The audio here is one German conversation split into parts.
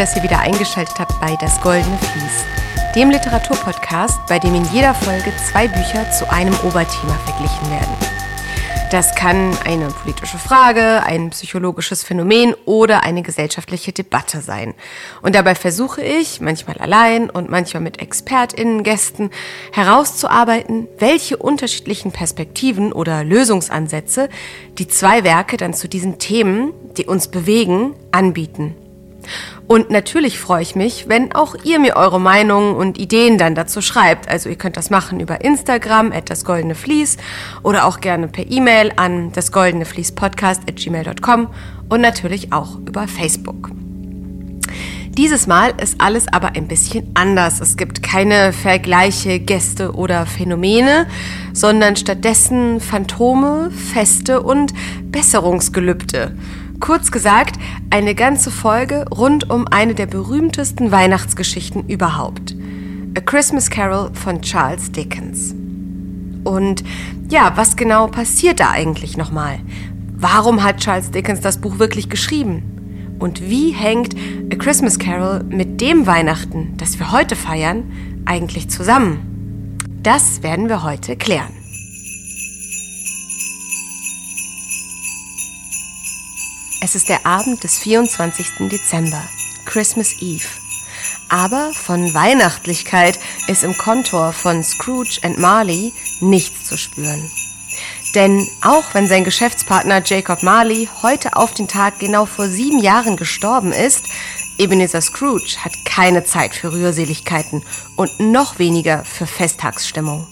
dass ihr wieder eingeschaltet habt bei Das Goldene Vlies, dem Literaturpodcast, bei dem in jeder Folge zwei Bücher zu einem Oberthema verglichen werden. Das kann eine politische Frage, ein psychologisches Phänomen oder eine gesellschaftliche Debatte sein. Und dabei versuche ich, manchmal allein und manchmal mit Expertinnen, Gästen, herauszuarbeiten, welche unterschiedlichen Perspektiven oder Lösungsansätze die zwei Werke dann zu diesen Themen, die uns bewegen, anbieten. Und natürlich freue ich mich, wenn auch ihr mir eure Meinungen und Ideen dann dazu schreibt. Also ihr könnt das machen über Instagram at das goldene Vlies oder auch gerne per E-Mail an das goldene Vlies Podcast at gmail.com und natürlich auch über Facebook. Dieses Mal ist alles aber ein bisschen anders. Es gibt keine Vergleiche, Gäste oder Phänomene, sondern stattdessen Phantome, Feste und Besserungsgelübde. Kurz gesagt, eine ganze Folge rund um eine der berühmtesten Weihnachtsgeschichten überhaupt. A Christmas Carol von Charles Dickens. Und ja, was genau passiert da eigentlich nochmal? Warum hat Charles Dickens das Buch wirklich geschrieben? Und wie hängt A Christmas Carol mit dem Weihnachten, das wir heute feiern, eigentlich zusammen? Das werden wir heute klären. Es ist der Abend des 24. Dezember, Christmas Eve. Aber von Weihnachtlichkeit ist im Kontor von Scrooge and Marley nichts zu spüren. Denn auch wenn sein Geschäftspartner Jacob Marley heute auf den Tag genau vor sieben Jahren gestorben ist, Ebenezer Scrooge hat keine Zeit für Rührseligkeiten und noch weniger für Festtagsstimmung.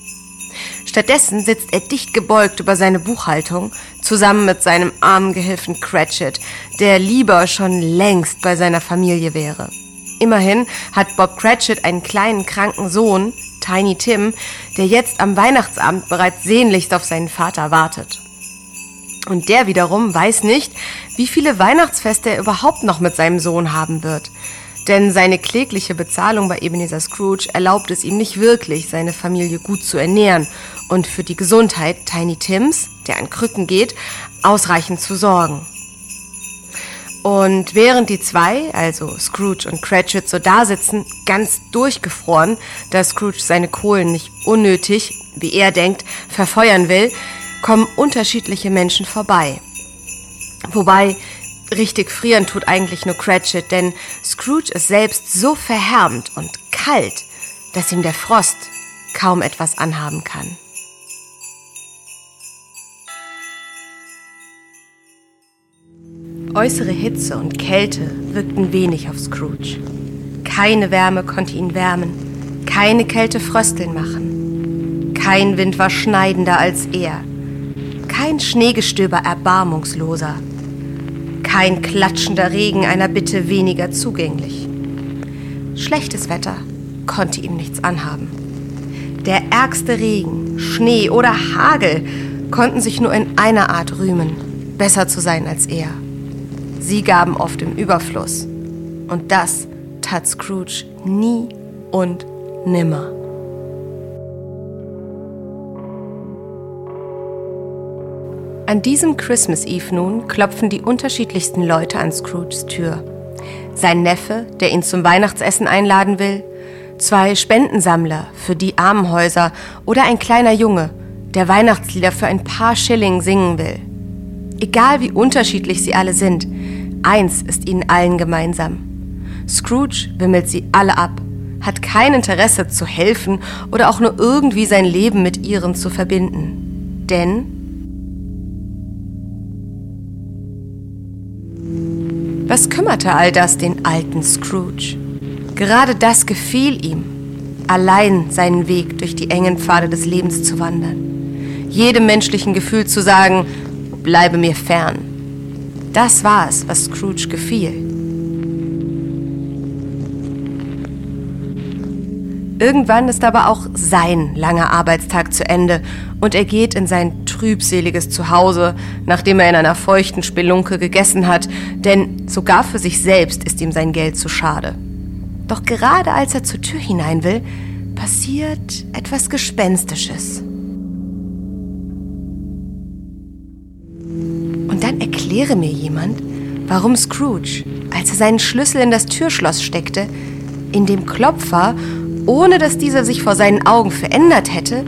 Stattdessen sitzt er dicht gebeugt über seine Buchhaltung, zusammen mit seinem armen Gehilfen Cratchit, der lieber schon längst bei seiner Familie wäre. Immerhin hat Bob Cratchit einen kleinen kranken Sohn, Tiny Tim, der jetzt am Weihnachtsabend bereits sehnlichst auf seinen Vater wartet. Und der wiederum weiß nicht, wie viele Weihnachtsfeste er überhaupt noch mit seinem Sohn haben wird. Denn seine klägliche Bezahlung bei Ebenezer Scrooge erlaubt es ihm nicht wirklich, seine Familie gut zu ernähren und für die Gesundheit Tiny Tims, der an Krücken geht, ausreichend zu sorgen. Und während die zwei, also Scrooge und Cratchit, so dasitzen, ganz durchgefroren, da Scrooge seine Kohlen nicht unnötig, wie er denkt, verfeuern will, kommen unterschiedliche Menschen vorbei. Wobei richtig frieren tut eigentlich nur Cratchit, denn Scrooge ist selbst so verhärmt und kalt, dass ihm der Frost kaum etwas anhaben kann. Äußere Hitze und Kälte wirkten wenig auf Scrooge. Keine Wärme konnte ihn wärmen, keine Kälte frösteln machen. Kein Wind war schneidender als er, kein Schneegestöber erbarmungsloser, kein klatschender Regen einer Bitte weniger zugänglich. Schlechtes Wetter konnte ihm nichts anhaben. Der ärgste Regen, Schnee oder Hagel konnten sich nur in einer Art rühmen, besser zu sein als er. Sie gaben oft im Überfluss. Und das tat Scrooge nie und nimmer. An diesem Christmas Eve nun klopfen die unterschiedlichsten Leute an Scrooges Tür. Sein Neffe, der ihn zum Weihnachtsessen einladen will, zwei Spendensammler für die Armenhäuser oder ein kleiner Junge, der Weihnachtslieder für ein paar Schilling singen will. Egal wie unterschiedlich sie alle sind, Eins ist ihnen allen gemeinsam. Scrooge wimmelt sie alle ab, hat kein Interesse zu helfen oder auch nur irgendwie sein Leben mit ihren zu verbinden. Denn was kümmerte all das den alten Scrooge? Gerade das gefiel ihm, allein seinen Weg durch die engen Pfade des Lebens zu wandern. Jedem menschlichen Gefühl zu sagen, bleibe mir fern. Das war es, was Scrooge gefiel. Irgendwann ist aber auch sein langer Arbeitstag zu Ende und er geht in sein trübseliges Zuhause, nachdem er in einer feuchten Spelunke gegessen hat, denn sogar für sich selbst ist ihm sein Geld zu schade. Doch gerade als er zur Tür hinein will, passiert etwas Gespenstisches. Und dann erkläre mir jemand, warum Scrooge, als er seinen Schlüssel in das Türschloss steckte, in dem Klopfer, ohne dass dieser sich vor seinen Augen verändert hätte,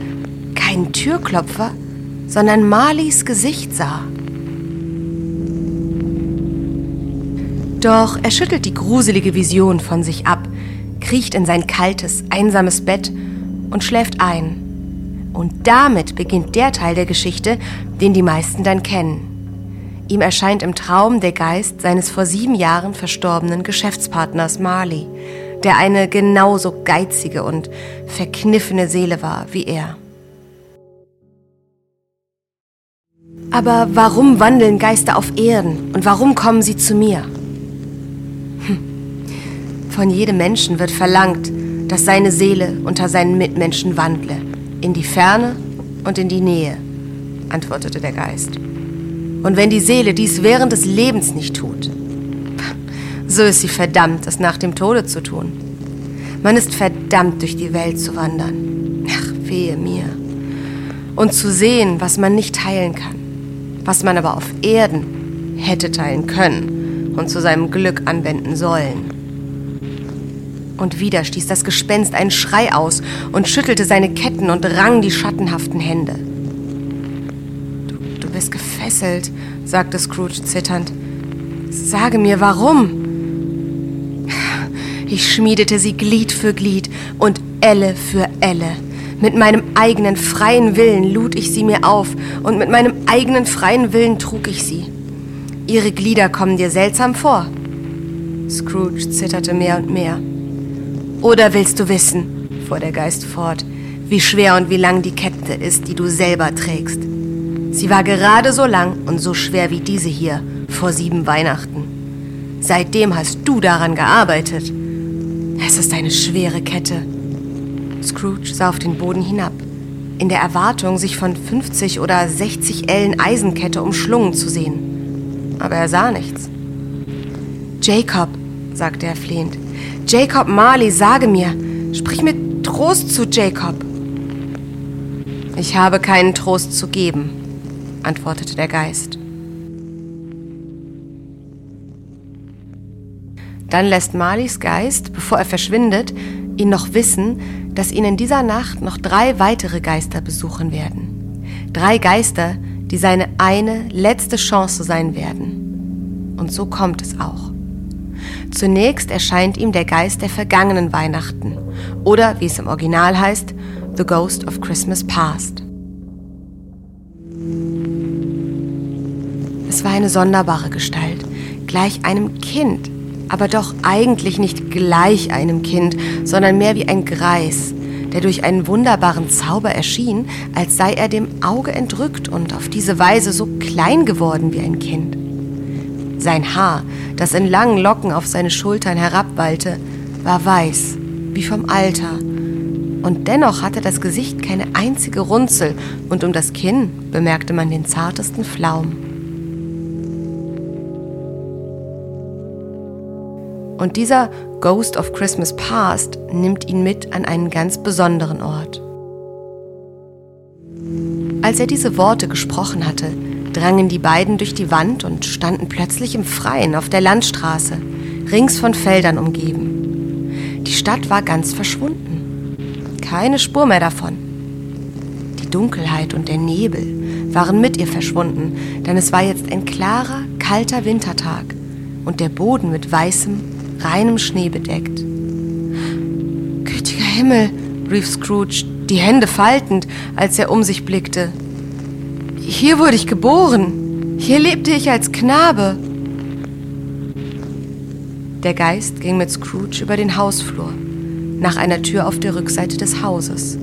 keinen Türklopfer, sondern Marlies Gesicht sah. Doch er schüttelt die gruselige Vision von sich ab, kriecht in sein kaltes, einsames Bett und schläft ein. Und damit beginnt der Teil der Geschichte, den die meisten dann kennen. Ihm erscheint im Traum der Geist seines vor sieben Jahren verstorbenen Geschäftspartners Marley, der eine genauso geizige und verkniffene Seele war wie er. Aber warum wandeln Geister auf Erden und warum kommen sie zu mir? Von jedem Menschen wird verlangt, dass seine Seele unter seinen Mitmenschen wandle, in die Ferne und in die Nähe, antwortete der Geist. Und wenn die Seele dies während des Lebens nicht tut, so ist sie verdammt, es nach dem Tode zu tun. Man ist verdammt, durch die Welt zu wandern. Ach, wehe mir. Und zu sehen, was man nicht teilen kann, was man aber auf Erden hätte teilen können und zu seinem Glück anwenden sollen. Und wieder stieß das Gespenst einen Schrei aus und schüttelte seine Ketten und rang die schattenhaften Hände. Du, du bist gefesselt, sagte Scrooge zitternd. Sage mir, warum? Ich schmiedete sie Glied für Glied und Elle für Elle. Mit meinem eigenen freien Willen lud ich sie mir auf und mit meinem eigenen freien Willen trug ich sie. Ihre Glieder kommen dir seltsam vor. Scrooge zitterte mehr und mehr. Oder willst du wissen, fuhr der Geist fort, wie schwer und wie lang die Kette ist, die du selber trägst? Sie war gerade so lang und so schwer wie diese hier vor sieben Weihnachten. Seitdem hast du daran gearbeitet. Es ist eine schwere Kette. Scrooge sah auf den Boden hinab, in der Erwartung, sich von 50 oder 60 Ellen Eisenkette umschlungen zu sehen. Aber er sah nichts. Jacob, sagte er flehend, Jacob Marley, sage mir, sprich mit Trost zu Jacob. Ich habe keinen Trost zu geben, antwortete der Geist. Dann lässt Marleys Geist, bevor er verschwindet, ihn noch wissen, dass ihn in dieser Nacht noch drei weitere Geister besuchen werden. Drei Geister, die seine eine letzte Chance sein werden. Und so kommt es auch. Zunächst erscheint ihm der Geist der vergangenen Weihnachten oder, wie es im Original heißt, The Ghost of Christmas Past. Es war eine sonderbare Gestalt, gleich einem Kind, aber doch eigentlich nicht gleich einem Kind, sondern mehr wie ein Greis, der durch einen wunderbaren Zauber erschien, als sei er dem Auge entrückt und auf diese Weise so klein geworden wie ein Kind. Sein Haar, das in langen Locken auf seine Schultern herabwallte, war weiß, wie vom Alter. Und dennoch hatte das Gesicht keine einzige Runzel, und um das Kinn bemerkte man den zartesten Flaum. Und dieser Ghost of Christmas Past nimmt ihn mit an einen ganz besonderen Ort. Als er diese Worte gesprochen hatte, drangen die beiden durch die Wand und standen plötzlich im Freien auf der Landstraße, rings von Feldern umgeben. Die Stadt war ganz verschwunden. Keine Spur mehr davon. Die Dunkelheit und der Nebel waren mit ihr verschwunden, denn es war jetzt ein klarer, kalter Wintertag und der Boden mit weißem, reinem Schnee bedeckt. Gütiger Himmel, rief Scrooge, die Hände faltend, als er um sich blickte. Hier wurde ich geboren. Hier lebte ich als Knabe. Der Geist ging mit Scrooge über den Hausflur, nach einer Tür auf der Rückseite des Hauses.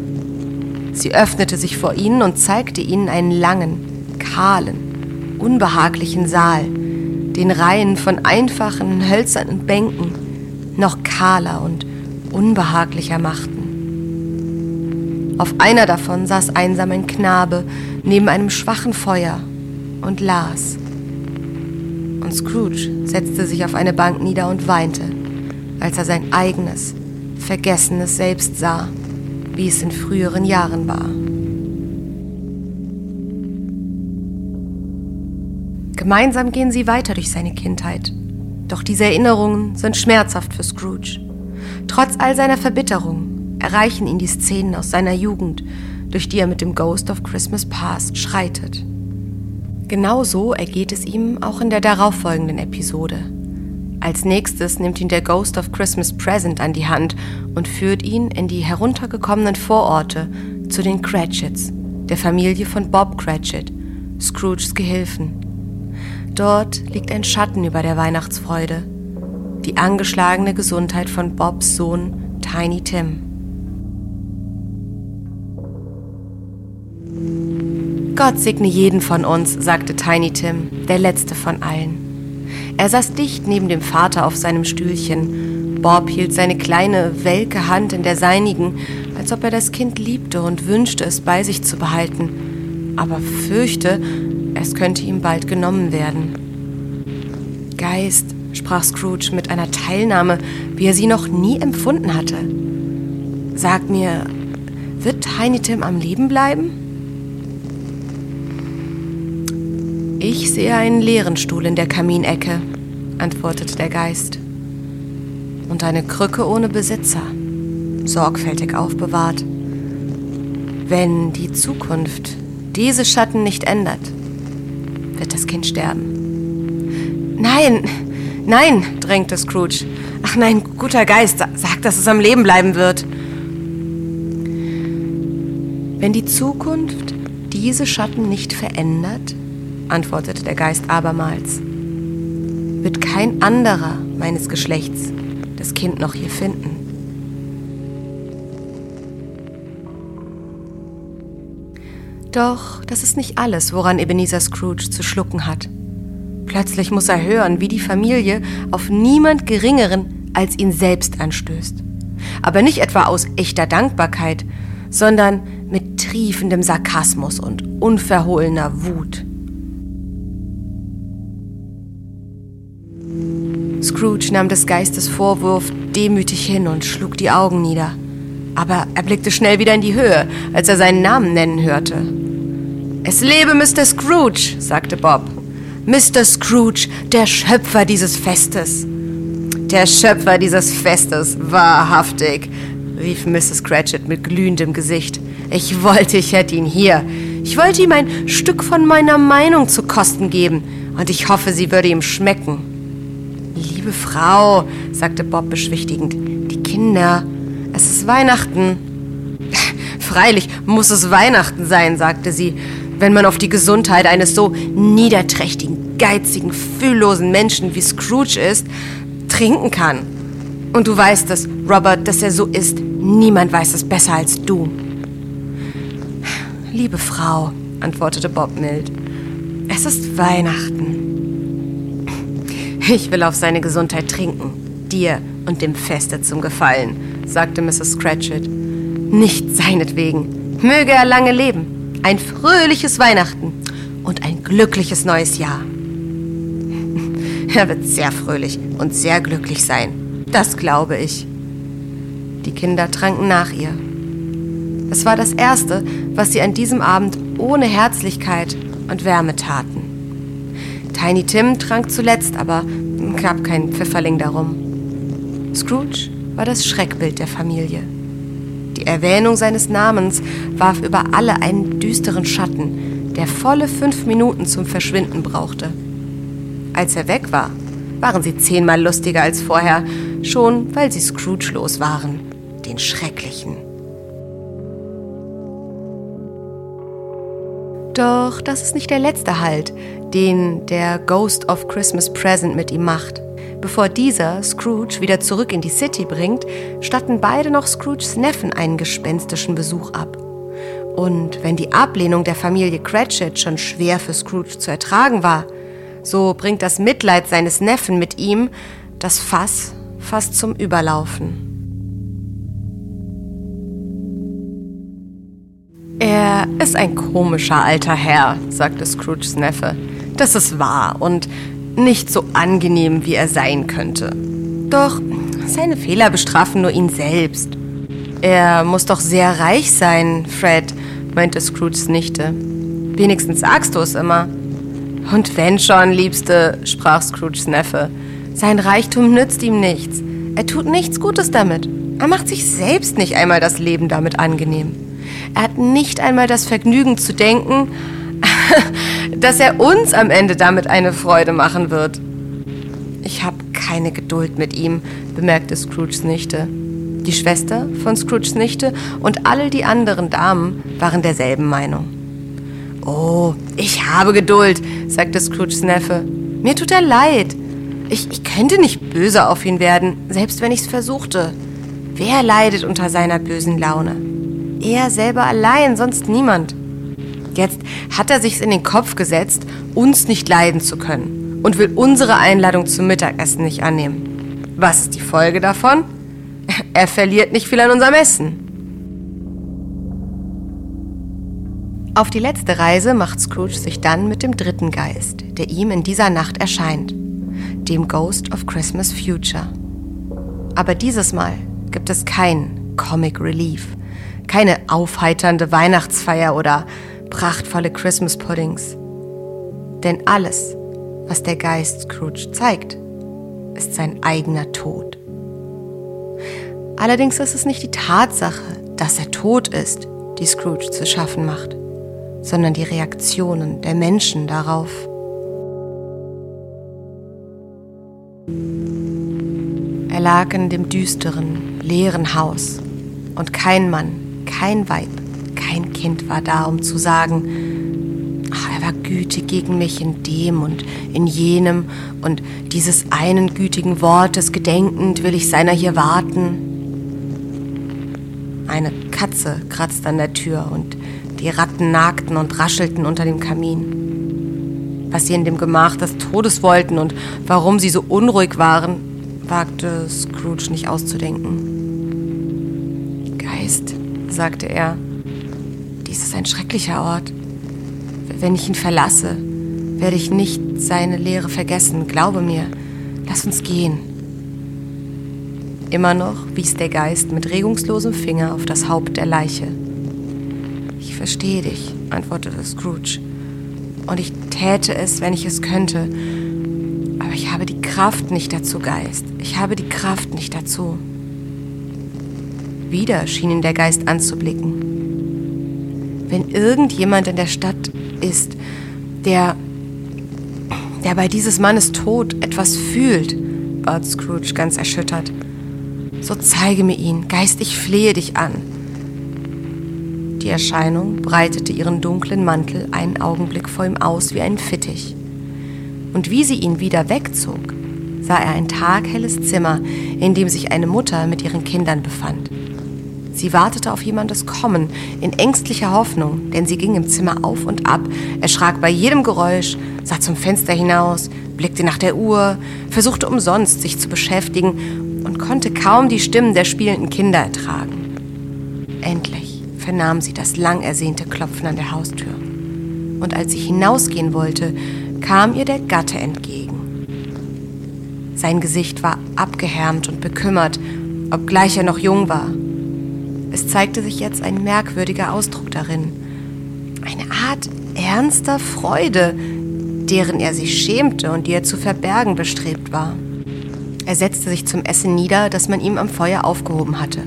Sie öffnete sich vor ihnen und zeigte ihnen einen langen, kahlen, unbehaglichen Saal, den Reihen von einfachen, hölzernen Bänken noch kahler und unbehaglicher machten. Auf einer davon saß einsam ein Knabe neben einem schwachen Feuer und las. Und Scrooge setzte sich auf eine Bank nieder und weinte, als er sein eigenes, vergessenes Selbst sah, wie es in früheren Jahren war. Gemeinsam gehen sie weiter durch seine Kindheit. Doch diese Erinnerungen sind schmerzhaft für Scrooge. Trotz all seiner Verbitterung erreichen ihn die Szenen aus seiner Jugend, durch die er mit dem Ghost of Christmas Past schreitet. Genauso ergeht es ihm auch in der darauffolgenden Episode. Als nächstes nimmt ihn der Ghost of Christmas Present an die Hand und führt ihn in die heruntergekommenen Vororte zu den Cratchits, der Familie von Bob Cratchit, Scrooges Gehilfen. Dort liegt ein Schatten über der Weihnachtsfreude, die angeschlagene Gesundheit von Bobs Sohn Tiny Tim. Gott segne jeden von uns, sagte Tiny Tim, der letzte von allen. Er saß dicht neben dem Vater auf seinem Stühlchen. Bob hielt seine kleine, welke Hand in der seinigen, als ob er das Kind liebte und wünschte, es bei sich zu behalten, aber fürchte, es könnte ihm bald genommen werden. Geist, sprach Scrooge mit einer Teilnahme, wie er sie noch nie empfunden hatte. Sag mir, wird Tiny Tim am Leben bleiben? Ich sehe einen leeren Stuhl in der Kaminecke, antwortete der Geist. Und eine Krücke ohne Besitzer, sorgfältig aufbewahrt. Wenn die Zukunft diese Schatten nicht ändert, wird das Kind sterben. Nein, nein, drängte Scrooge. Ach nein, guter Geist, sag, dass es am Leben bleiben wird. Wenn die Zukunft diese Schatten nicht verändert, antwortete der Geist abermals, wird kein anderer meines Geschlechts das Kind noch hier finden. Doch das ist nicht alles, woran Ebenezer Scrooge zu schlucken hat. Plötzlich muss er hören, wie die Familie auf niemand Geringeren als ihn selbst anstößt. Aber nicht etwa aus echter Dankbarkeit, sondern mit triefendem Sarkasmus und unverhohlener Wut. Scrooge nahm des Geistes Vorwurf demütig hin und schlug die Augen nieder. Aber er blickte schnell wieder in die Höhe, als er seinen Namen nennen hörte. Es lebe Mr. Scrooge, sagte Bob. Mr. Scrooge, der Schöpfer dieses Festes. Der Schöpfer dieses Festes, wahrhaftig, rief Mrs. Cratchit mit glühendem Gesicht. Ich wollte, ich hätte ihn hier. Ich wollte ihm ein Stück von meiner Meinung zu kosten geben, und ich hoffe, sie würde ihm schmecken. Liebe Frau, sagte Bob beschwichtigend, die Kinder, es ist Weihnachten. Freilich muss es Weihnachten sein, sagte sie, wenn man auf die Gesundheit eines so niederträchtigen, geizigen, fühllosen Menschen wie Scrooge ist, trinken kann. Und du weißt es, Robert, dass er so ist. Niemand weiß es besser als du. Liebe Frau, antwortete Bob mild, es ist Weihnachten. Ich will auf seine Gesundheit trinken, dir und dem Feste zum Gefallen, sagte Mrs. Cratchit. Nicht seinetwegen. Möge er lange leben. Ein fröhliches Weihnachten und ein glückliches neues Jahr. Er wird sehr fröhlich und sehr glücklich sein. Das glaube ich. Die Kinder tranken nach ihr. Es war das Erste, was sie an diesem Abend ohne Herzlichkeit und Wärme taten. Tiny Tim trank zuletzt, aber gab kein Pfifferling darum. Scrooge war das Schreckbild der Familie. Erwähnung seines Namens warf über alle einen düsteren Schatten, der volle fünf Minuten zum Verschwinden brauchte. Als er weg war, waren sie zehnmal lustiger als vorher, schon weil sie Scrooge los waren, den Schrecklichen. Doch das ist nicht der letzte Halt, den der Ghost of Christmas Present mit ihm macht. Bevor dieser Scrooge wieder zurück in die City bringt, statten beide noch Scrooges Neffen einen gespenstischen Besuch ab. Und wenn die Ablehnung der Familie Cratchit schon schwer für Scrooge zu ertragen war, so bringt das Mitleid seines Neffen mit ihm das Fass fast zum Überlaufen. Er ist ein komischer alter Herr, sagte Scrooges Neffe. Das ist wahr und nicht so angenehm, wie er sein könnte. Doch seine Fehler bestrafen nur ihn selbst. Er muss doch sehr reich sein, Fred, meinte Scrooges Nichte. Wenigstens sagst du es immer. Und wenn schon, Liebste, sprach Scrooges Neffe, Sein Reichtum nützt ihm nichts. Er tut nichts Gutes damit. Er macht sich selbst nicht einmal das Leben damit angenehm. Er hat nicht einmal das Vergnügen zu denken, dass er uns am Ende damit eine Freude machen wird. Ich habe keine Geduld mit ihm, bemerkte Scrooges Nichte. Die Schwester von Scrooges Nichte und alle die anderen Damen waren derselben Meinung. Oh, ich habe Geduld, sagte Scrooges Neffe. Mir tut er leid. Ich, ich könnte nicht böse auf ihn werden, selbst wenn ich es versuchte. Wer leidet unter seiner bösen Laune? Er selber allein, sonst niemand. Jetzt hat er sich's in den Kopf gesetzt, uns nicht leiden zu können und will unsere Einladung zum Mittagessen nicht annehmen. Was ist die Folge davon? Er verliert nicht viel an unserem Essen. Auf die letzte Reise macht Scrooge sich dann mit dem dritten Geist, der ihm in dieser Nacht erscheint, dem Ghost of Christmas Future. Aber dieses Mal gibt es kein Comic Relief, keine aufheiternde Weihnachtsfeier oder prachtvolle Christmas Puddings. Denn alles, was der Geist Scrooge zeigt, ist sein eigener Tod. Allerdings ist es nicht die Tatsache, dass er tot ist, die Scrooge zu schaffen macht sondern die Reaktionen der Menschen darauf. Er lag in dem düsteren, leeren Haus und kein Mann, kein Weib, kein Kind war da, um zu sagen, ach, er war gütig gegen mich in dem und in jenem und dieses einen gütigen Wortes gedenkend will ich seiner hier warten. Eine Katze kratzt an der Tür und die Ratten nagten und raschelten unter dem Kamin. Was sie in dem Gemach des Todes wollten und warum sie so unruhig waren, wagte Scrooge nicht auszudenken. Geist, sagte er, dies ist ein schrecklicher Ort. Wenn ich ihn verlasse, werde ich nicht seine Lehre vergessen. Glaube mir, lass uns gehen. Immer noch wies der Geist mit regungslosem Finger auf das Haupt der Leiche verstehe dich, antwortete Scrooge. Und ich täte es, wenn ich es könnte. Aber ich habe die Kraft nicht dazu, Geist. Ich habe die Kraft nicht dazu. Wieder schien ihn der Geist anzublicken. Wenn irgendjemand in der Stadt ist, der, der bei dieses Mannes Tod etwas fühlt, bat Scrooge ganz erschüttert, so zeige mir ihn, Geist, ich flehe dich an. Die Erscheinung breitete ihren dunklen Mantel einen Augenblick vor ihm aus wie ein Fittich. Und wie sie ihn wieder wegzog, sah er ein taghelles Zimmer, in dem sich eine Mutter mit ihren Kindern befand. Sie wartete auf jemandes Kommen in ängstlicher Hoffnung, denn sie ging im Zimmer auf und ab, erschrak bei jedem Geräusch, sah zum Fenster hinaus, blickte nach der Uhr, versuchte umsonst sich zu beschäftigen und konnte kaum die Stimmen der spielenden Kinder ertragen. Endlich vernahm sie das lang ersehnte Klopfen an der Haustür. Und als sie hinausgehen wollte, kam ihr der Gatte entgegen. Sein Gesicht war abgehärmt und bekümmert, obgleich er noch jung war. Es zeigte sich jetzt ein merkwürdiger Ausdruck darin. Eine Art ernster Freude, deren er sich schämte und die er zu verbergen bestrebt war. Er setzte sich zum Essen nieder, das man ihm am Feuer aufgehoben hatte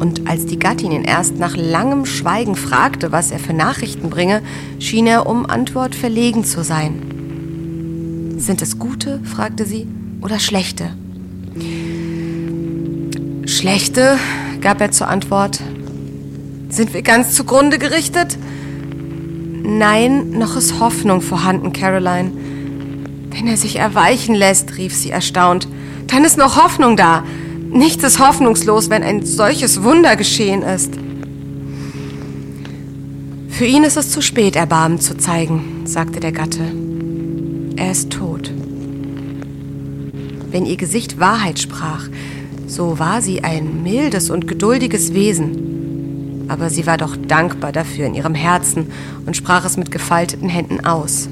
und als die Gattin ihn erst nach langem Schweigen fragte, was er für Nachrichten bringe, schien er um Antwort verlegen zu sein. Sind es gute, fragte sie, oder schlechte? Schlechte, gab er zur Antwort. Sind wir ganz zugrunde gerichtet? Nein, noch ist Hoffnung vorhanden, Caroline. Wenn er sich erweichen lässt, rief sie erstaunt, dann ist noch Hoffnung da. Nichts ist hoffnungslos, wenn ein solches Wunder geschehen ist. Für ihn ist es zu spät, Erbarmen zu zeigen, sagte der Gatte. Er ist tot. Wenn ihr Gesicht Wahrheit sprach, so war sie ein mildes und geduldiges Wesen. Aber sie war doch dankbar dafür in ihrem Herzen und sprach es mit gefalteten Händen aus.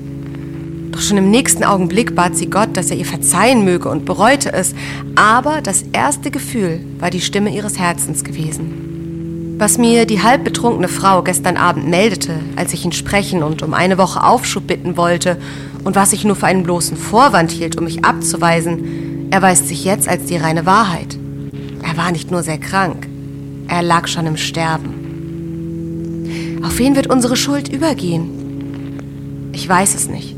Doch schon im nächsten Augenblick bat sie Gott, dass er ihr verzeihen möge und bereute es. Aber das erste Gefühl war die Stimme ihres Herzens gewesen. Was mir die halbbetrunkene Frau gestern Abend meldete, als ich ihn sprechen und um eine Woche Aufschub bitten wollte und was ich nur für einen bloßen Vorwand hielt, um mich abzuweisen, erweist sich jetzt als die reine Wahrheit. Er war nicht nur sehr krank, er lag schon im Sterben. Auf wen wird unsere Schuld übergehen? Ich weiß es nicht.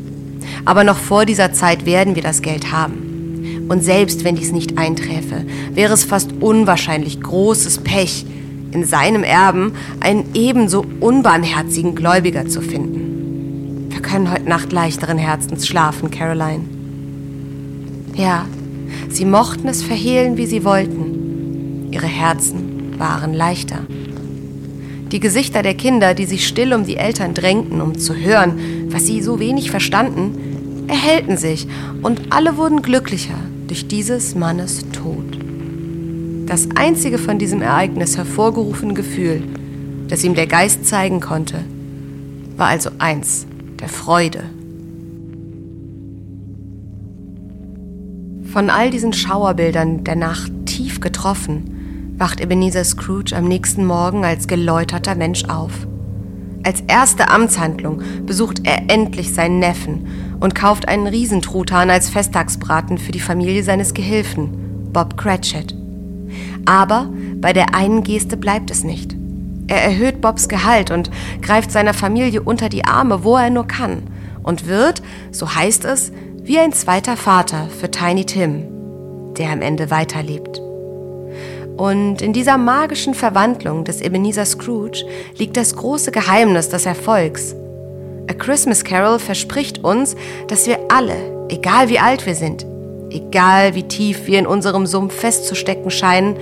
Aber noch vor dieser Zeit werden wir das Geld haben. Und selbst wenn dies nicht einträfe, wäre es fast unwahrscheinlich großes Pech, in seinem Erben einen ebenso unbarmherzigen Gläubiger zu finden. Wir können heute Nacht leichteren Herzens schlafen, Caroline. Ja, sie mochten es verhehlen, wie sie wollten. Ihre Herzen waren leichter. Die Gesichter der Kinder, die sich still um die Eltern drängten, um zu hören, was sie so wenig verstanden, erhellten sich und alle wurden glücklicher durch dieses Mannes Tod. Das einzige von diesem Ereignis hervorgerufene Gefühl, das ihm der Geist zeigen konnte, war also eins der Freude. Von all diesen Schauerbildern der Nacht tief getroffen, wacht Ebenezer Scrooge am nächsten Morgen als geläuterter Mensch auf. Als erste Amtshandlung besucht er endlich seinen Neffen und kauft einen Riesentruthahn als Festtagsbraten für die Familie seines Gehilfen, Bob Cratchit. Aber bei der einen Geste bleibt es nicht. Er erhöht Bobs Gehalt und greift seiner Familie unter die Arme, wo er nur kann, und wird, so heißt es, wie ein zweiter Vater für Tiny Tim, der am Ende weiterlebt. Und in dieser magischen Verwandlung des Ebenezer Scrooge liegt das große Geheimnis des Erfolgs. A Christmas Carol verspricht uns, dass wir alle, egal wie alt wir sind, egal wie tief wir in unserem Sumpf festzustecken scheinen,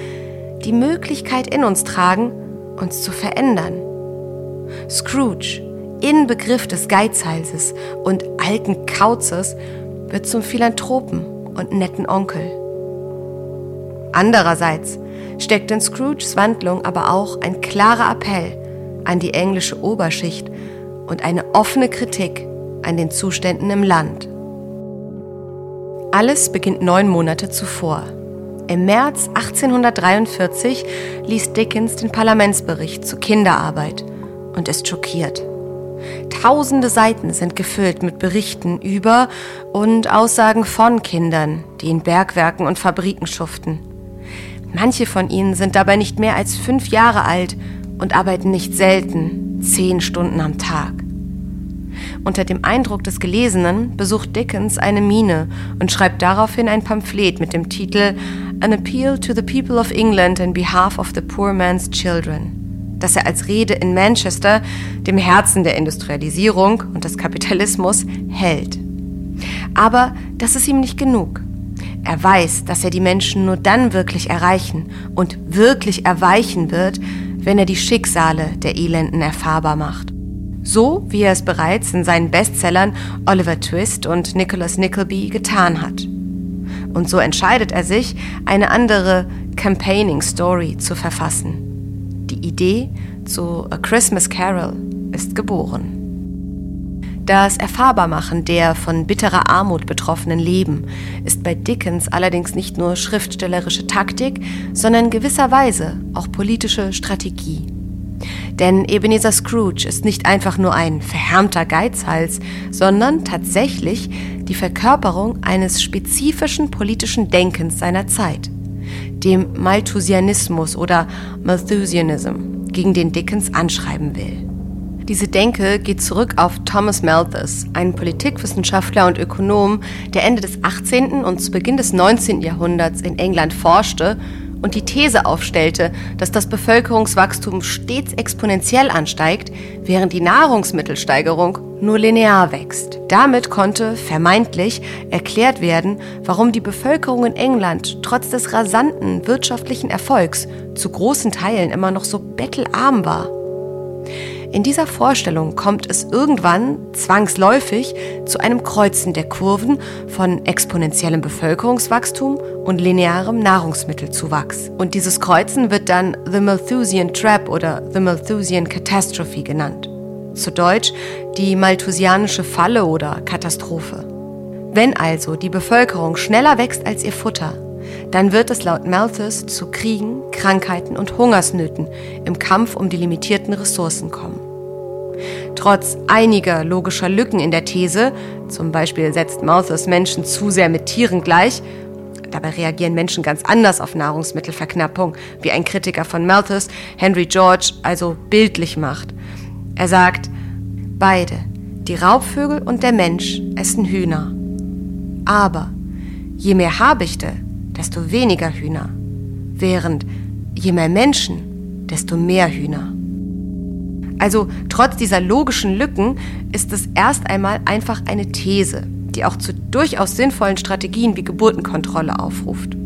die Möglichkeit in uns tragen, uns zu verändern. Scrooge, Inbegriff des Geizhalses und alten Kauzes, wird zum Philanthropen und netten Onkel. Andererseits steckt in Scrooges Wandlung aber auch ein klarer Appell an die englische Oberschicht und eine offene Kritik an den Zuständen im Land. Alles beginnt neun Monate zuvor. Im März 1843 liest Dickens den Parlamentsbericht zur Kinderarbeit und ist schockiert. Tausende Seiten sind gefüllt mit Berichten über und Aussagen von Kindern, die in Bergwerken und Fabriken schuften. Manche von ihnen sind dabei nicht mehr als fünf Jahre alt und arbeiten nicht selten zehn Stunden am Tag. Unter dem Eindruck des Gelesenen besucht Dickens eine Mine und schreibt daraufhin ein Pamphlet mit dem Titel An Appeal to the People of England in behalf of the Poor Man's Children, das er als Rede in Manchester, dem Herzen der Industrialisierung und des Kapitalismus, hält. Aber das ist ihm nicht genug. Er weiß, dass er die Menschen nur dann wirklich erreichen und wirklich erweichen wird, wenn er die Schicksale der Elenden erfahrbar macht so wie er es bereits in seinen Bestsellern Oliver Twist und Nicholas Nickleby getan hat. Und so entscheidet er sich, eine andere Campaigning Story zu verfassen. Die Idee zu A Christmas Carol ist geboren. Das Erfahrbarmachen der von bitterer Armut betroffenen Leben ist bei Dickens allerdings nicht nur schriftstellerische Taktik, sondern gewisserweise auch politische Strategie. Denn Ebenezer Scrooge ist nicht einfach nur ein verhärmter Geizhals, sondern tatsächlich die Verkörperung eines spezifischen politischen Denkens seiner Zeit, dem Malthusianismus oder Malthusianism, gegen den Dickens anschreiben will. Diese Denke geht zurück auf Thomas Malthus, einen Politikwissenschaftler und Ökonom, der Ende des 18. und zu Beginn des 19. Jahrhunderts in England forschte und die These aufstellte, dass das Bevölkerungswachstum stets exponentiell ansteigt, während die Nahrungsmittelsteigerung nur linear wächst. Damit konnte vermeintlich erklärt werden, warum die Bevölkerung in England trotz des rasanten wirtschaftlichen Erfolgs zu großen Teilen immer noch so bettelarm war. In dieser Vorstellung kommt es irgendwann zwangsläufig zu einem Kreuzen der Kurven von exponentiellem Bevölkerungswachstum und linearem Nahrungsmittelzuwachs. Und dieses Kreuzen wird dann The Malthusian Trap oder The Malthusian Catastrophe genannt. Zu Deutsch die Malthusianische Falle oder Katastrophe. Wenn also die Bevölkerung schneller wächst als ihr Futter, dann wird es laut Malthus zu Kriegen, Krankheiten und Hungersnöten im Kampf um die limitierten Ressourcen kommen. Trotz einiger logischer Lücken in der These, zum Beispiel setzt Malthus Menschen zu sehr mit Tieren gleich, Dabei reagieren Menschen ganz anders auf Nahrungsmittelverknappung, wie ein Kritiker von Malthus, Henry George, also bildlich macht. Er sagt, beide, die Raubvögel und der Mensch, essen Hühner. Aber je mehr Habichte, desto weniger Hühner. Während je mehr Menschen, desto mehr Hühner. Also trotz dieser logischen Lücken ist es erst einmal einfach eine These, die auch zu durchaus sinnvollen Strategien wie Geburtenkontrolle aufruft.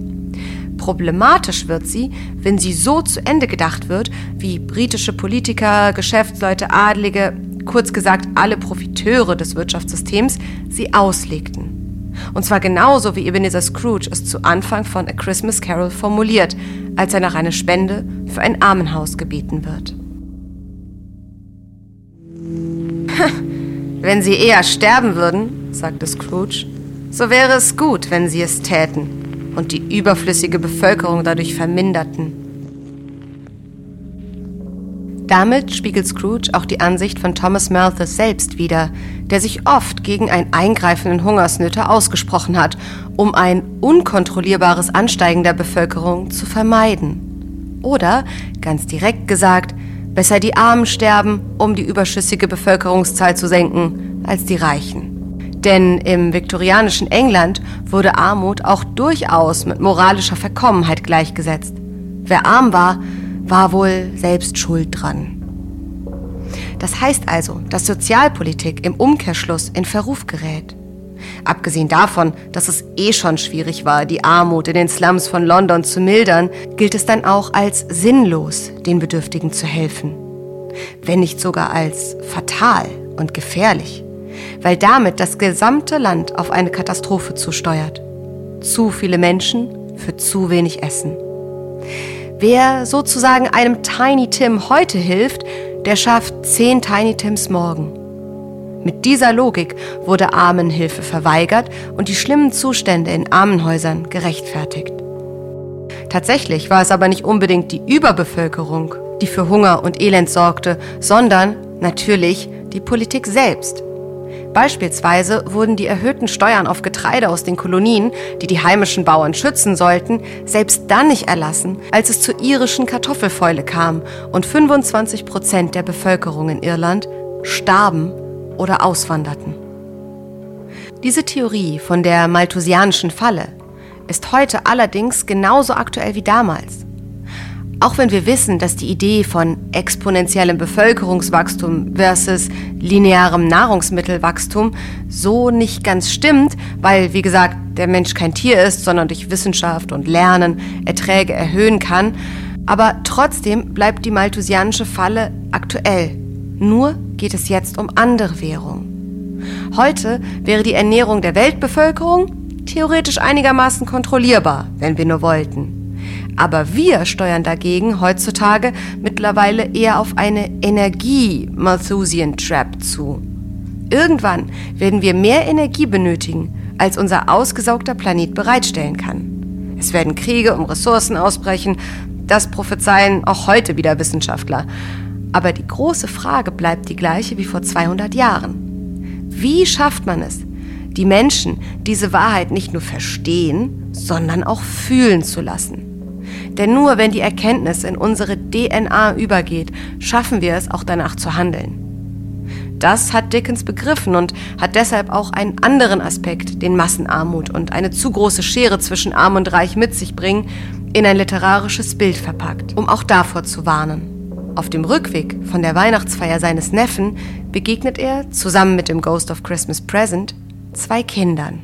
Problematisch wird sie, wenn sie so zu Ende gedacht wird, wie britische Politiker, Geschäftsleute, Adlige, kurz gesagt alle Profiteure des Wirtschaftssystems, sie auslegten. Und zwar genauso wie Ebenezer Scrooge es zu Anfang von A Christmas Carol formuliert, als er nach einer Spende für ein Armenhaus gebeten wird. Wenn sie eher sterben würden, sagte Scrooge, so wäre es gut, wenn sie es täten und die überflüssige Bevölkerung dadurch verminderten. Damit spiegelt Scrooge auch die Ansicht von Thomas Malthus selbst wider, der sich oft gegen ein Eingreifen in Hungersnöte ausgesprochen hat, um ein unkontrollierbares Ansteigen der Bevölkerung zu vermeiden. Oder, ganz direkt gesagt, Besser die Armen sterben, um die überschüssige Bevölkerungszahl zu senken, als die Reichen. Denn im viktorianischen England wurde Armut auch durchaus mit moralischer Verkommenheit gleichgesetzt. Wer arm war, war wohl selbst schuld dran. Das heißt also, dass Sozialpolitik im Umkehrschluss in Verruf gerät. Abgesehen davon, dass es eh schon schwierig war, die Armut in den Slums von London zu mildern, gilt es dann auch als sinnlos, den Bedürftigen zu helfen. Wenn nicht sogar als fatal und gefährlich, weil damit das gesamte Land auf eine Katastrophe zusteuert. Zu viele Menschen für zu wenig Essen. Wer sozusagen einem Tiny Tim heute hilft, der schafft zehn Tiny Tims morgen. Mit dieser Logik wurde Armenhilfe verweigert und die schlimmen Zustände in Armenhäusern gerechtfertigt. Tatsächlich war es aber nicht unbedingt die Überbevölkerung, die für Hunger und Elend sorgte, sondern natürlich die Politik selbst. Beispielsweise wurden die erhöhten Steuern auf Getreide aus den Kolonien, die die heimischen Bauern schützen sollten, selbst dann nicht erlassen, als es zur irischen Kartoffelfäule kam und 25 Prozent der Bevölkerung in Irland starben oder auswanderten. Diese Theorie von der malthusianischen Falle ist heute allerdings genauso aktuell wie damals. Auch wenn wir wissen, dass die Idee von exponentiellem Bevölkerungswachstum versus linearem Nahrungsmittelwachstum so nicht ganz stimmt, weil, wie gesagt, der Mensch kein Tier ist, sondern durch Wissenschaft und Lernen Erträge erhöhen kann, aber trotzdem bleibt die malthusianische Falle aktuell nur geht es jetzt um andere Währungen. Heute wäre die Ernährung der Weltbevölkerung theoretisch einigermaßen kontrollierbar, wenn wir nur wollten. Aber wir steuern dagegen heutzutage mittlerweile eher auf eine Energie-Malthusian-Trap zu. Irgendwann werden wir mehr Energie benötigen, als unser ausgesaugter Planet bereitstellen kann. Es werden Kriege um Ressourcen ausbrechen, das prophezeien auch heute wieder Wissenschaftler. Aber die große Frage bleibt die gleiche wie vor 200 Jahren. Wie schafft man es, die Menschen diese Wahrheit nicht nur verstehen, sondern auch fühlen zu lassen? Denn nur wenn die Erkenntnis in unsere DNA übergeht, schaffen wir es auch danach zu handeln. Das hat Dickens begriffen und hat deshalb auch einen anderen Aspekt, den Massenarmut und eine zu große Schere zwischen Arm und Reich mit sich bringen, in ein literarisches Bild verpackt, um auch davor zu warnen. Auf dem Rückweg von der Weihnachtsfeier seines Neffen begegnet er, zusammen mit dem Ghost of Christmas Present, zwei Kindern.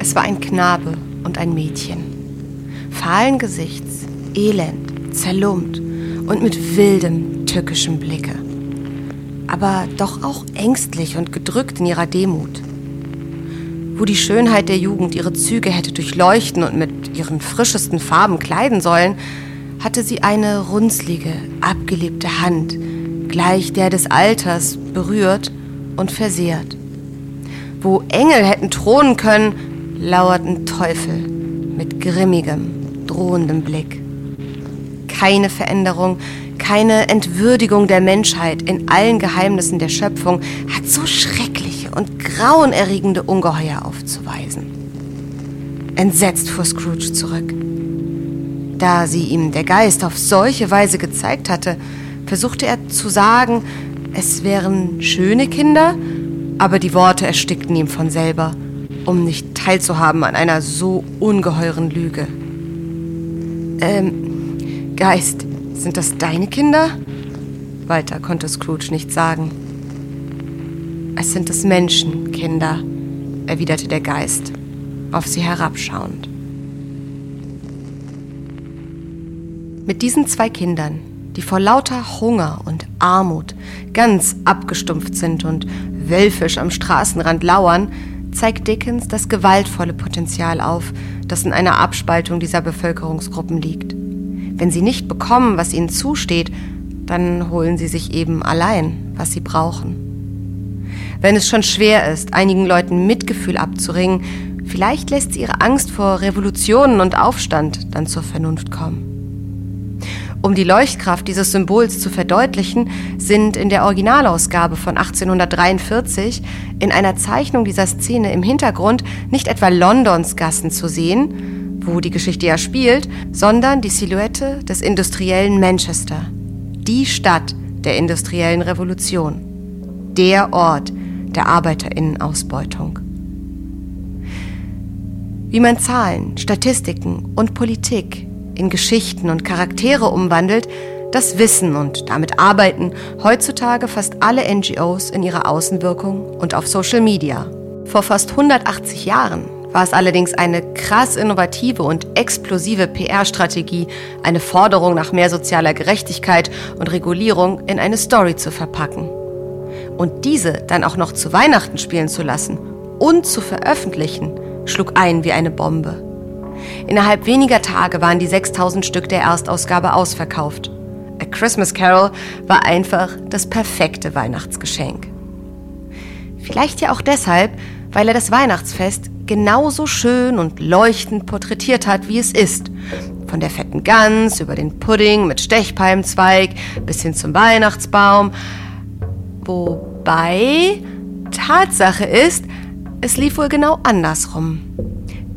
Es war ein Knabe und ein Mädchen. Fahlen Gesichts, elend, zerlumpt und mit wildem, tückischem Blicke. Aber doch auch ängstlich und gedrückt in ihrer Demut wo die Schönheit der Jugend ihre Züge hätte durchleuchten und mit ihren frischesten Farben kleiden sollen, hatte sie eine runzlige, abgelebte Hand, gleich der des Alters, berührt und versehrt. Wo Engel hätten thronen können, lauerten Teufel mit grimmigem, drohendem Blick. Keine Veränderung, keine Entwürdigung der Menschheit in allen Geheimnissen der Schöpfung hat so schreckliche und grauenerregende Ungeheuer aufzuweisen. Entsetzt fuhr Scrooge zurück. Da sie ihm der Geist auf solche Weise gezeigt hatte, versuchte er zu sagen, es wären schöne Kinder, aber die Worte erstickten ihm von selber, um nicht teilzuhaben an einer so ungeheuren Lüge. Ähm, Geist, sind das deine Kinder? Weiter konnte Scrooge nicht sagen. Es sind des Menschen, Kinder, erwiderte der Geist, auf sie herabschauend. Mit diesen zwei Kindern, die vor lauter Hunger und Armut ganz abgestumpft sind und wölfisch am Straßenrand lauern, zeigt Dickens das gewaltvolle Potenzial auf, das in einer Abspaltung dieser Bevölkerungsgruppen liegt. Wenn sie nicht bekommen, was ihnen zusteht, dann holen sie sich eben allein, was sie brauchen. Wenn es schon schwer ist, einigen Leuten Mitgefühl abzuringen, vielleicht lässt sie ihre Angst vor Revolutionen und Aufstand dann zur Vernunft kommen. Um die Leuchtkraft dieses Symbols zu verdeutlichen, sind in der Originalausgabe von 1843 in einer Zeichnung dieser Szene im Hintergrund nicht etwa Londons Gassen zu sehen, wo die Geschichte ja spielt, sondern die Silhouette des industriellen Manchester, die Stadt der industriellen Revolution, der Ort der Arbeiterinnen-Ausbeutung. Wie man Zahlen, Statistiken und Politik in Geschichten und Charaktere umwandelt, das wissen und damit arbeiten heutzutage fast alle NGOs in ihrer Außenwirkung und auf Social Media. Vor fast 180 Jahren war es allerdings eine krass innovative und explosive PR-Strategie, eine Forderung nach mehr sozialer Gerechtigkeit und Regulierung in eine Story zu verpacken. Und diese dann auch noch zu Weihnachten spielen zu lassen und zu veröffentlichen, schlug ein wie eine Bombe. Innerhalb weniger Tage waren die 6000 Stück der Erstausgabe ausverkauft. A Christmas Carol war einfach das perfekte Weihnachtsgeschenk. Vielleicht ja auch deshalb, weil er das Weihnachtsfest genauso schön und leuchtend porträtiert hat, wie es ist. Von der fetten Gans über den Pudding mit Stechpalmzweig bis hin zum Weihnachtsbaum. Wobei Tatsache ist, es lief wohl genau andersrum.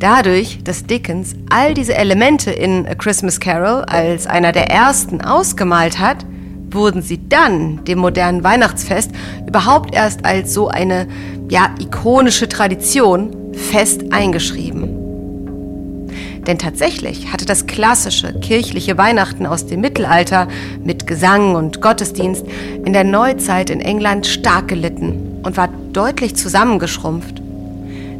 Dadurch, dass Dickens all diese Elemente in A Christmas Carol als einer der ersten ausgemalt hat, wurden sie dann dem modernen Weihnachtsfest überhaupt erst als so eine ja ikonische Tradition fest eingeschrieben. Denn tatsächlich hatte das klassische kirchliche Weihnachten aus dem Mittelalter mit Gesang und Gottesdienst in der Neuzeit in England stark gelitten und war deutlich zusammengeschrumpft.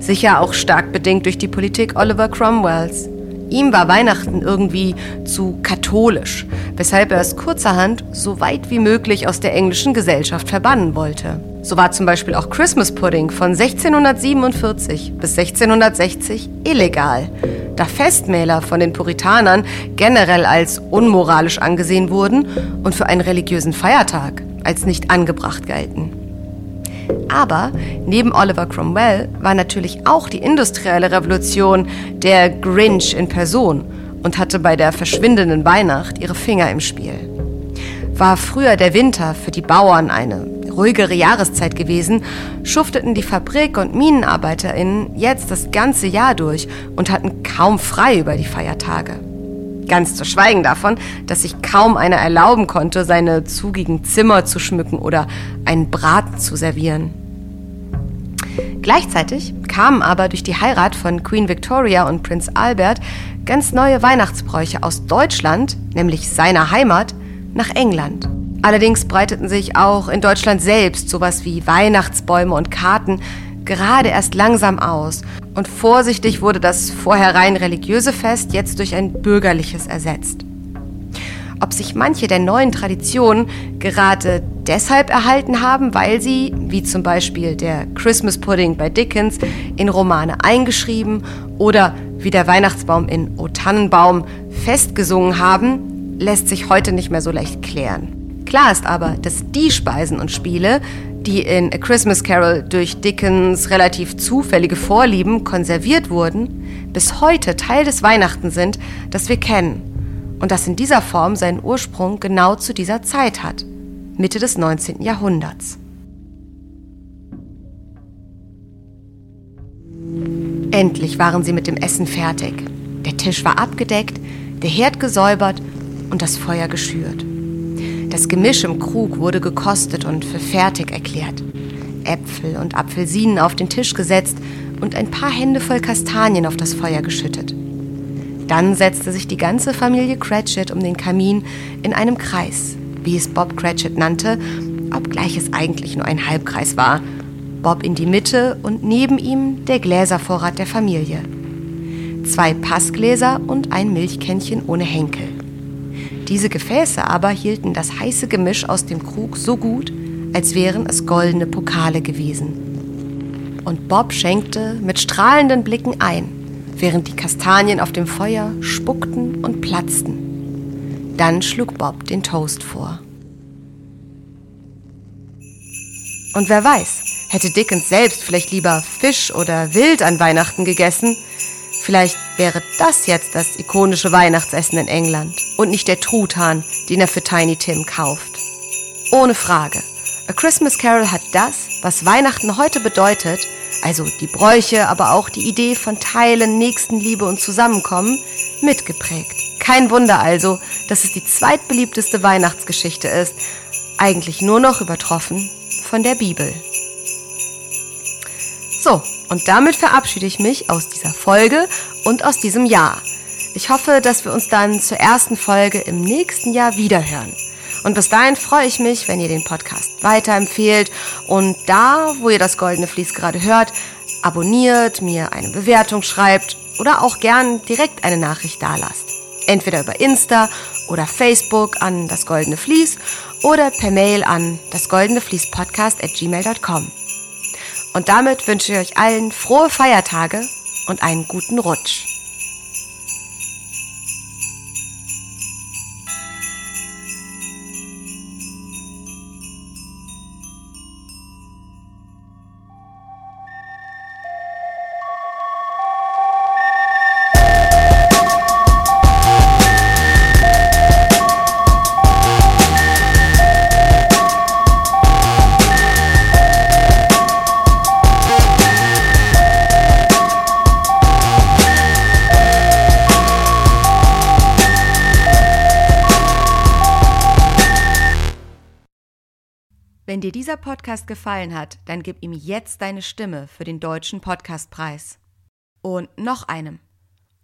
Sicher auch stark bedingt durch die Politik Oliver Cromwells. Ihm war Weihnachten irgendwie zu katholisch, weshalb er es kurzerhand so weit wie möglich aus der englischen Gesellschaft verbannen wollte. So war zum Beispiel auch Christmas Pudding von 1647 bis 1660 illegal, da Festmähler von den Puritanern generell als unmoralisch angesehen wurden und für einen religiösen Feiertag als nicht angebracht galten. Aber neben Oliver Cromwell war natürlich auch die industrielle Revolution der Grinch in Person und hatte bei der verschwindenden Weihnacht ihre Finger im Spiel. War früher der Winter für die Bauern eine ruhigere Jahreszeit gewesen, schufteten die Fabrik- und Minenarbeiterinnen jetzt das ganze Jahr durch und hatten kaum frei über die Feiertage. Ganz zu schweigen davon, dass sich kaum einer erlauben konnte, seine zugigen Zimmer zu schmücken oder einen Braten zu servieren. Gleichzeitig kamen aber durch die Heirat von Queen Victoria und Prinz Albert ganz neue Weihnachtsbräuche aus Deutschland, nämlich seiner Heimat, nach England. Allerdings breiteten sich auch in Deutschland selbst sowas wie Weihnachtsbäume und Karten gerade erst langsam aus und vorsichtig wurde das vorher rein religiöse Fest jetzt durch ein bürgerliches ersetzt. Ob sich manche der neuen Traditionen gerade deshalb erhalten haben, weil sie, wie zum Beispiel der Christmas Pudding bei Dickens, in Romane eingeschrieben oder wie der Weihnachtsbaum in O Tannenbaum festgesungen haben, lässt sich heute nicht mehr so leicht klären. Klar ist aber, dass die Speisen und Spiele, die in A Christmas Carol durch Dickens relativ zufällige Vorlieben konserviert wurden, bis heute Teil des Weihnachten sind, das wir kennen und das in dieser Form seinen Ursprung genau zu dieser Zeit hat, Mitte des 19. Jahrhunderts. Endlich waren sie mit dem Essen fertig. Der Tisch war abgedeckt, der Herd gesäubert und das Feuer geschürt. Das Gemisch im Krug wurde gekostet und für fertig erklärt. Äpfel und Apfelsinen auf den Tisch gesetzt und ein paar Hände voll Kastanien auf das Feuer geschüttet. Dann setzte sich die ganze Familie Cratchit um den Kamin in einem Kreis, wie es Bob Cratchit nannte, obgleich es eigentlich nur ein Halbkreis war. Bob in die Mitte und neben ihm der Gläservorrat der Familie. Zwei Passgläser und ein Milchkännchen ohne Henkel. Diese Gefäße aber hielten das heiße Gemisch aus dem Krug so gut, als wären es goldene Pokale gewesen. Und Bob schenkte mit strahlenden Blicken ein, während die Kastanien auf dem Feuer spuckten und platzten. Dann schlug Bob den Toast vor. Und wer weiß, hätte Dickens selbst vielleicht lieber Fisch oder Wild an Weihnachten gegessen, vielleicht wäre das jetzt das ikonische Weihnachtsessen in England und nicht der Truthahn, den er für Tiny Tim kauft. Ohne Frage. A Christmas Carol hat das, was Weihnachten heute bedeutet, also die Bräuche, aber auch die Idee von Teilen, Nächstenliebe und Zusammenkommen, mitgeprägt. Kein Wunder also, dass es die zweitbeliebteste Weihnachtsgeschichte ist, eigentlich nur noch übertroffen von der Bibel. So, und damit verabschiede ich mich aus dieser Folge und aus diesem Jahr. Ich hoffe, dass wir uns dann zur ersten Folge im nächsten Jahr wiederhören. Und bis dahin freue ich mich, wenn ihr den Podcast weiterempfehlt und da, wo ihr das Goldene Vlies gerade hört, abonniert, mir eine Bewertung schreibt oder auch gern direkt eine Nachricht dalasst. Entweder über Insta oder Facebook an das Goldene Vlies oder per Mail an das Goldene Vlies Podcast at gmail.com. Und damit wünsche ich euch allen frohe Feiertage und einen guten Rutsch. Podcast gefallen hat, dann gib ihm jetzt deine Stimme für den Deutschen Podcastpreis. Und noch einem.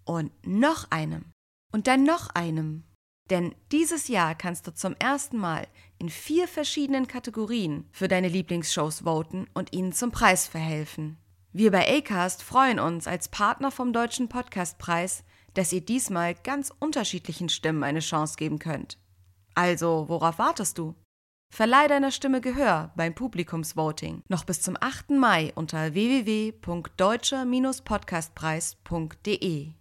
Und noch einem. Und dann noch einem. Denn dieses Jahr kannst du zum ersten Mal in vier verschiedenen Kategorien für deine Lieblingsshows voten und ihnen zum Preis verhelfen. Wir bei Acast freuen uns als Partner vom Deutschen Podcastpreis, dass ihr diesmal ganz unterschiedlichen Stimmen eine Chance geben könnt. Also, worauf wartest du? Verleih deiner Stimme Gehör beim Publikumsvoting noch bis zum 8. Mai unter www.deutscher-podcastpreis.de.